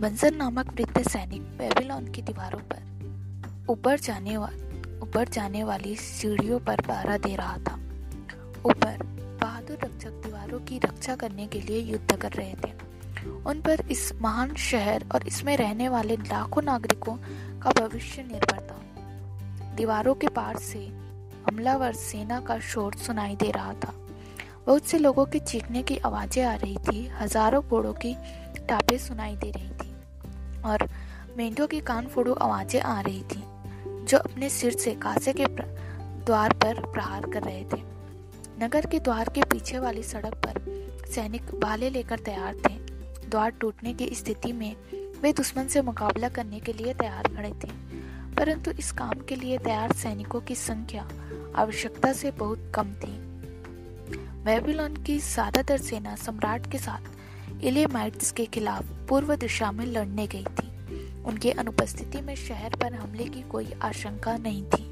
बंजर नामक वृद्ध सैनिक बेबीलोन की दीवारों पर ऊपर जाने वा जाने वाली सीढ़ियों पर पहरा दे रहा था। ऊपर बहादुर रक्षक दीवारों की रक्षा करने के लिए युद्ध कर रहे थे। उन पर इस महान शहर और इसमें रहने वाले लाखों नागरिकों का भविष्य निर्भर था। दीवारों के पार से हमलावर सेना का शोर सुनाई दे रहा था। बहुत से लोगों के चीखने की आवाज़ें आ रही थी। हज़ारों घोड़ों की टापे सुनाई दे रही थी। और मेंढों की कान फोड़ो आवाज़ें आ रही थी, जो अपने सिर से कासे के द्वार पर प्रहार कर रहे थे। नगर के द्वार के पीछे वाली सड़क पर सैनिक भाले लेकर तैयार थे। द्वार टूटने की स्थिति में वे दुश्मन से मुकाबला करने के लिए तैयार खड़े थे, परंतु इस काम के लिए तैयार सैनिकों की संख्या आवश्यकता से बहुत कम थी। बेबीलोन की ज़्यादातर सेना सम्राट के साथ इलेमाइट्स के खिलाफ पूर्व दिशा में लड़ने गई थी। उनके अनुपस्थिति में शहर पर हमले की कोई आशंका नहीं थी।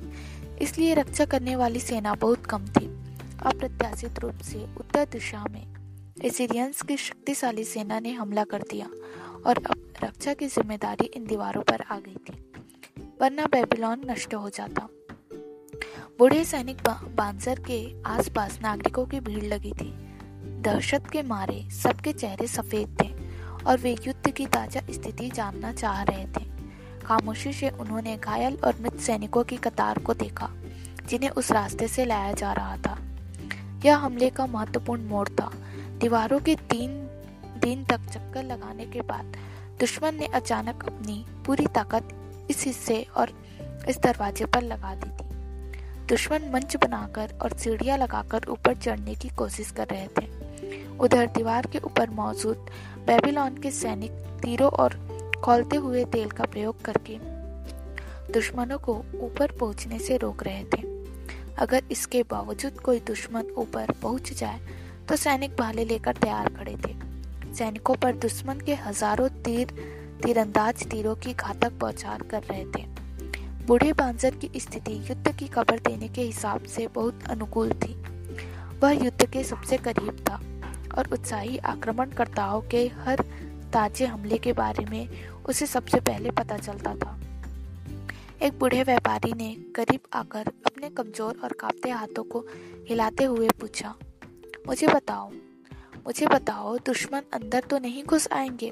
इसलिए रक्षा करने वाली सेना बहुत कम थी। अप्रत्याशित रूप से उत्तर दिशा में एसिरियंस की शक्तिशाली सेना ने हमला कर दिया और अब रक्षा की ज़िम्मेदारी इन दीवारों पर आ गई थी, वरना बेबीलोन नष्ट हो जाता। बूढ़े सैनिक बांसर के आसपास नागरिकों की भीड़ लगी थी। दहशत के मारे सबके चेहरे सफ़ेद थे और वे युद्ध की ताज़ा स्थिति जानना चाह रहे थे। खामोशी से उन्होंने घायल और मृत सैनिकों की कतार को देखा, जिन्हें उस रास्ते से लाया जा रहा था। यह हमले का महत्वपूर्ण मोड़ था। दीवारों के तीन दिन तक चक्कर लगाने के बाद दुश्मन ने अचानक अपनी पूरी ताकत इस हिस्से और इस दरवाजे पर लगा दी थी। दुश्मन मंच बनाकर और सीढ़ियाँ लगाकर ऊपर चढ़ने की कोशिश कर रहे थे। उधर दीवार के ऊपर मौजूद बेबीलोन के सैनिक तीरों और खोलते हुए तेल का प्रयोग करके दुश्मनों को ऊपर पहुँचने से रोक रहे थे। अगर इसके बावजूद कोई दुश्मन ऊपर पहुँच जाए तो सैनिक भाले लेकर तैयार खड़े थे। सैनिकों पर दुश्मन के हज़ारों तीर, तीरंदाज तीरों की घातक बौछार कर रहे थे। बूढ़े बांजर की स्थिति युद्ध की खबर देने के हिसाब से बहुत अनुकूल थी। वह के सबसे करीब था और उत्साही आक्रमणकर्ताओं के हर ताजे हमले के बारे में उसे सबसे पहले पता चलता था। एक बूढ़े व्यापारी ने करीब आकर अपने कमज़ोर और कांपते हाथों को हिलाते हुए पूछा, मुझे बताओ मुझे बताओ, दुश्मन अंदर तो नहीं घुस आएँगे?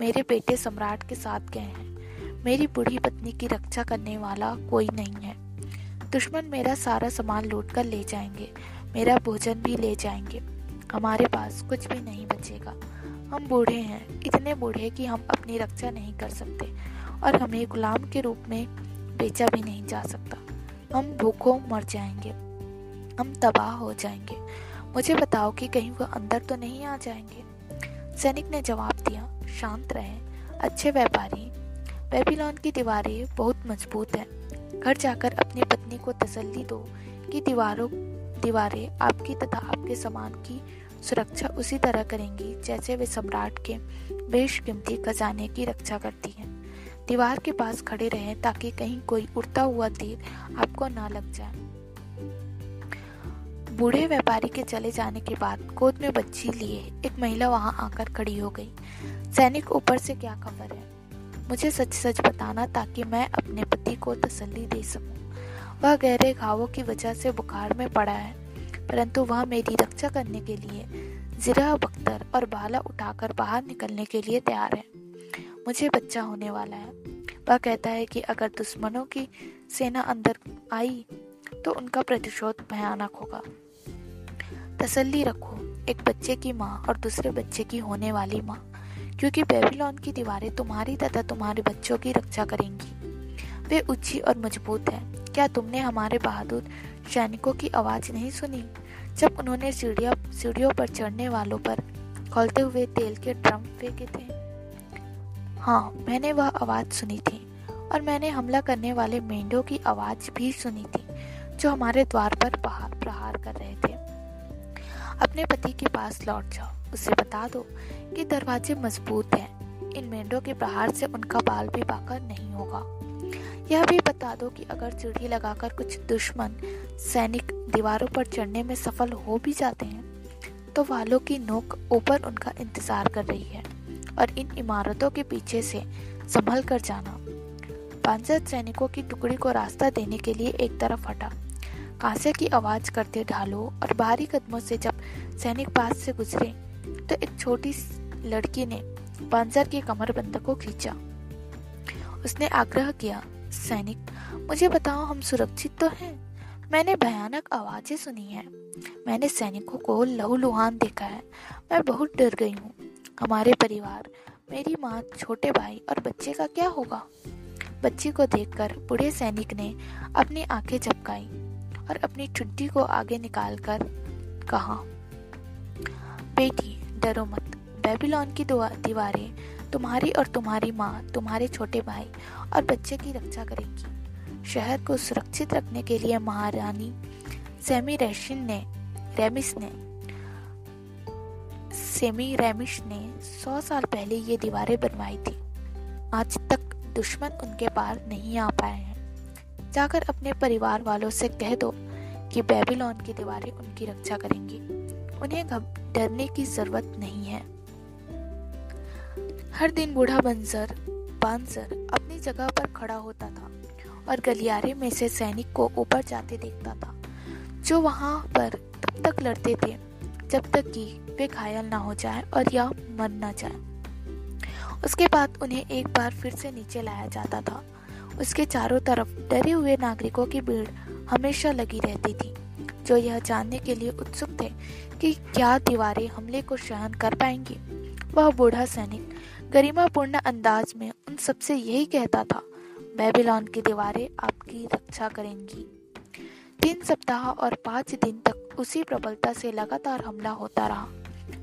मेरे बेटे सम्राट के साथ गए हैं। मेरी बूढ़ी पत्नी की रक्षा करने वाला कोई नहीं है। दुश्मन मेरा सारा सामान लूट कर ले जाएँगे। मेरा भोजन भी ले जाएँगे। हमारे पास कुछ भी नहीं बचेगा। हम बूढ़े हैं, इतने बूढ़े कि हम अपनी रक्षा नहीं कर सकते और हमें गुलाम के रूप में बेचा भी नहीं जा सकता। हम भूखों मर जाएँगे। हम तबाह हो जाएँगे। मुझे बताओ कि कहीं वो अंदर तो नहीं आ जाएँगे? सैनिक ने जवाब दिया, शांत रहे। अच्छे व्यापारी बेबीलोन की दीवारें बहुत मज़बूत हैं। घर जाकर अपनी पत्नी को तसल्ली दो कि दीवारों दीवारें आपकी तथा आपके सामान की सुरक्षा उसी तरह करेंगी जैसे वे सम्राट के बेशकीमती खजाने की रक्षा करती हैं। दीवार के पास खड़े रहें ताकि कहीं कोई उड़ता हुआ तीर आपको ना लग जाए। बूढ़े व्यापारी के चले जाने के बाद गोद में बच्ची लिए एक महिला वहाँ आकर खड़ी हो गई। सैनिक ऊपर से क्या खबर है? मुझे सच सच बताना ताकि मैं अपने पति को तसल्ली दे सकूँ। वह गहरे घावों की वजह से बुखार में पड़ा है, परंतु वह मेरी रक्षा करने के लिए जिरा बख्तर और बाला उठाकर बाहर निकलने के लिए तैयार है। मुझे बच्चा होने वाला है। वह कहता है कि अगर दुश्मनों की सेना अंदर आई तो उनका प्रतिशोध भयानक होगा। तसल्ली रखो, एक बच्चे की माँ और दूसरे बच्चे की होने वाली माँ, क्योंकि बेबीलोन की दीवारें तुम्हारी तथा तुम्हारे बच्चों की रक्षा करेंगी। वे ऊँची और मज़बूत हैं। क्या तुमने हमारे बहादुर सैनिकों की आवाज़ नहीं सुनी? जब उन्होंने सीढ़िया, सीढ़ियों पर चढ़ने वालों पर खोलते हुए तेल के ड्रम फेंके थे। हाँ मैंने वह आवाज़ सुनी थी और मैंने हमला करने वाले मेंढों की आवाज़ भी सुनी थी, जो हमारे द्वार पर प्रहार कर रहे थे। अपने पति के पास लौट जाओ। उसे बता दो कि दरवाजे मज़बूत हैं। इन मेंढों के प्रहार से उनका बाल भी पाकर नहीं होगा। यह भी बता दो कि अगर चिड़ी लगाकर कुछ दुश्मन सैनिक दीवारों पर चढ़ने में सफल हो भी जाते हैं तो वालों की नोक ऊपर उनका इंतज़ार कर रही है और इन इमारतों के पीछे से संभल कर जाना। पांचर सैनिकों की टुकड़ी को रास्ता देने के लिए एक तरफ़ हटा। कांसे की आवाज़ करते ढालो और भारी कदमों से जब सैनिक पास से गुजरे तो एक छोटी लड़की ने पांजर की कमरबंद को खींचा। उसने आग्रह किया सैनिक, मुझे बताओ हम सुरक्षित तो हैं? मैंने भयानक आवाज़ें सुनी है। मैंने सैनिकों को लहूलुहान देखा है। मैं बहुत डर गई हूँ। हमारे परिवार, मेरी माँ, छोटे भाई और बच्चे का क्या होगा? बच्ची को देखकर बूढ़े सैनिक ने अपनी आँखें झपकाई और अपनी चुड्डी को आगे निकालकर कहा, बेटी, डरो मत। बेबीलोन की दीवारें तुम्हारी और तुम्हारी माँ, तुम्हारे छोटे भाई और बच्चे की रक्षा करेंगी। शहर को सुरक्षित रखने के लिए महारानी सेमी रेशिन ने, रेमिस ने, सेमी रेमिश ने सौ साल पहले ये दीवारें बनवाई थी। आज तक दुश्मन उनके पार नहीं आ पाए हैं। जाकर अपने परिवार वालों से कह दो कि बेबीलोन की दीवारें उनकी रक्षा करेंगी। उन्हें डरने की ज़रूरत नहीं है। हर दिन बूढ़ा बंसर बांसर अपनी जगह पर खड़ा होता था और गलियारे में से सैनिक को ऊपर जाते देखता था। जो वहाँ पर तब तक लड़ते थे, जब तक कि वे घायल ना हो जाए और या मर ना जाए। उसके बाद उन्हें एक बार फिर से नीचे लाया जाता था। उसके चारों तरफ़ डरे हुए नागरिकों की भीड़ हमेशा लगी रहती थी, जो यह जानने के लिए उत्सुक थे कि क्या दीवारें हमले को सहन कर पाएँगी। वह बूढ़ा सैनिक गरिमापूर्ण अंदाज में उन सबसे यही कहता था, बेबीलोन की दीवारें आपकी रक्षा करेंगी। तीन सप्ताह और पाँच दिन तक उसी प्रबलता से लगातार हमला होता रहा।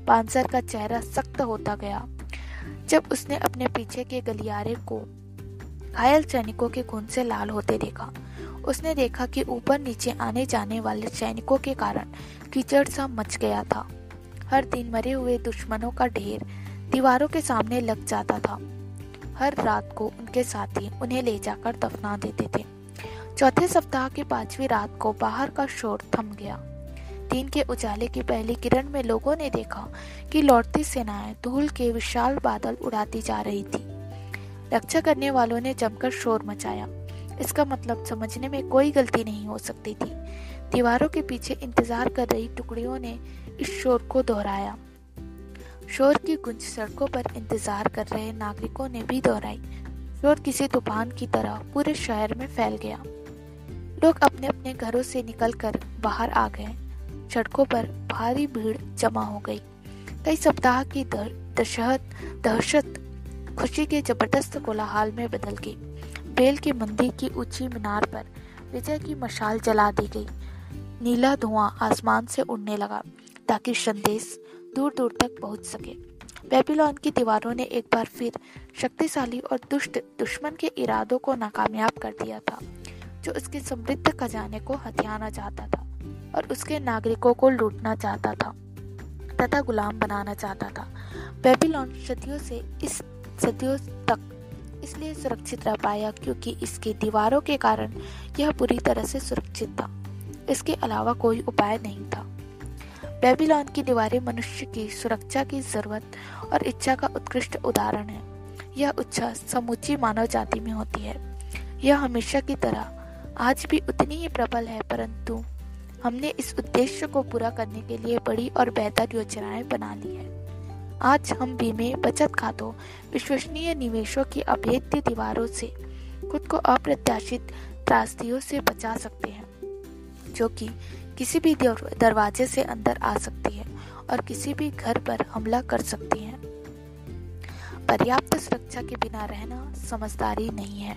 पांसर का चेहरा सख्त होता गया। जब उसने अपने पीछे के गलियारे को घायल सैनिकों के खून से लाल होते देखा, उसने देखा कि ऊपर नीचे आने जाने वाले सैनिकों के कारण कीचड़ सा मच गया था। हर दिन मरे हुए दुश्मनों का ढेर दीवारों के सामने लग जाता था। हर रात को उनके साथी उन्हें ले जाकर दफना देते थे। चौथे सप्ताह की पांचवी रात को बाहर का शोर थम गया। दिन के उजाले की पहली किरण में लोगों ने देखा कि लौटती सेनाएँ धूल के विशाल बादल उड़ाती जा रही थी। रक्षा करने वालों ने जमकर शोर मचाया। इसका मतलब समझने में कोई गलती नहीं हो सकती थी। दीवारों के पीछे इंतज़ार कर रही टुकड़ियों ने इस शोर को दोहराया। शोर की गुंज सड़कों पर इंतज़ार कर रहे नागरिकों ने भी दोहराई। शोर किसी तूफ़ान की तरह पूरे शहर में फैल गया। लोग अपने अपने घरों से निकलकर बाहर आ गए। सड़कों पर भारी भीड़ जमा हो गई। कई सप्ताह की दशहत, दहशत, खुशी के ज़बरदस्त कोलाहल में बदल गई। बेल के मंदिर की ऊँची मीनार पर विजय की मशाल जला दी गई। नीला धुआँ आसमान से उड़ने लगा, ताकि संदेश दूर दूर तक पहुँच सके। बेबीलोन की दीवारों ने एक बार फिर शक्तिशाली और दुष्ट दुश्मन के इरादों को नाकामयाब कर दिया था, जो उसके समृद्ध खजाने को हथियाना चाहता था और उसके नागरिकों को लूटना चाहता था तथा गुलाम बनाना चाहता था। बेबीलोन सदियों से इस, सदियों तक इसलिए सुरक्षित रह पाया क्योंकि इसकी दीवारों के कारण यह पूरी तरह से सुरक्षित था। इसके अलावा कोई उपाय नहीं था। बेबीलोन की दीवारें मनुष्य की सुरक्षा की ज़रूरत और इच्छा का उत्कृष्ट उदाहरण है। यह इच्छा समूची मानव जाति में होती है। यह हमेशा की तरह आज भी उतनी ही प्रबल है, परंतु हमने इस उद्देश्य को पूरा करने के लिए बड़ी और बेहतर योजनाएँ बना ली है। आज हम बीमे, बचत खातों, विश्वसनीय निवेशों की अभेद्य दीवारों से खुद को अप्रत्याशित त्रासदियों से बचा सकते हैं, जो कि किसी भी दरवाजे से अंदर आ सकती है और किसी भी घर पर हमला कर सकती है। पर्याप्त सुरक्षा के बिना रहना समझदारी नहीं है।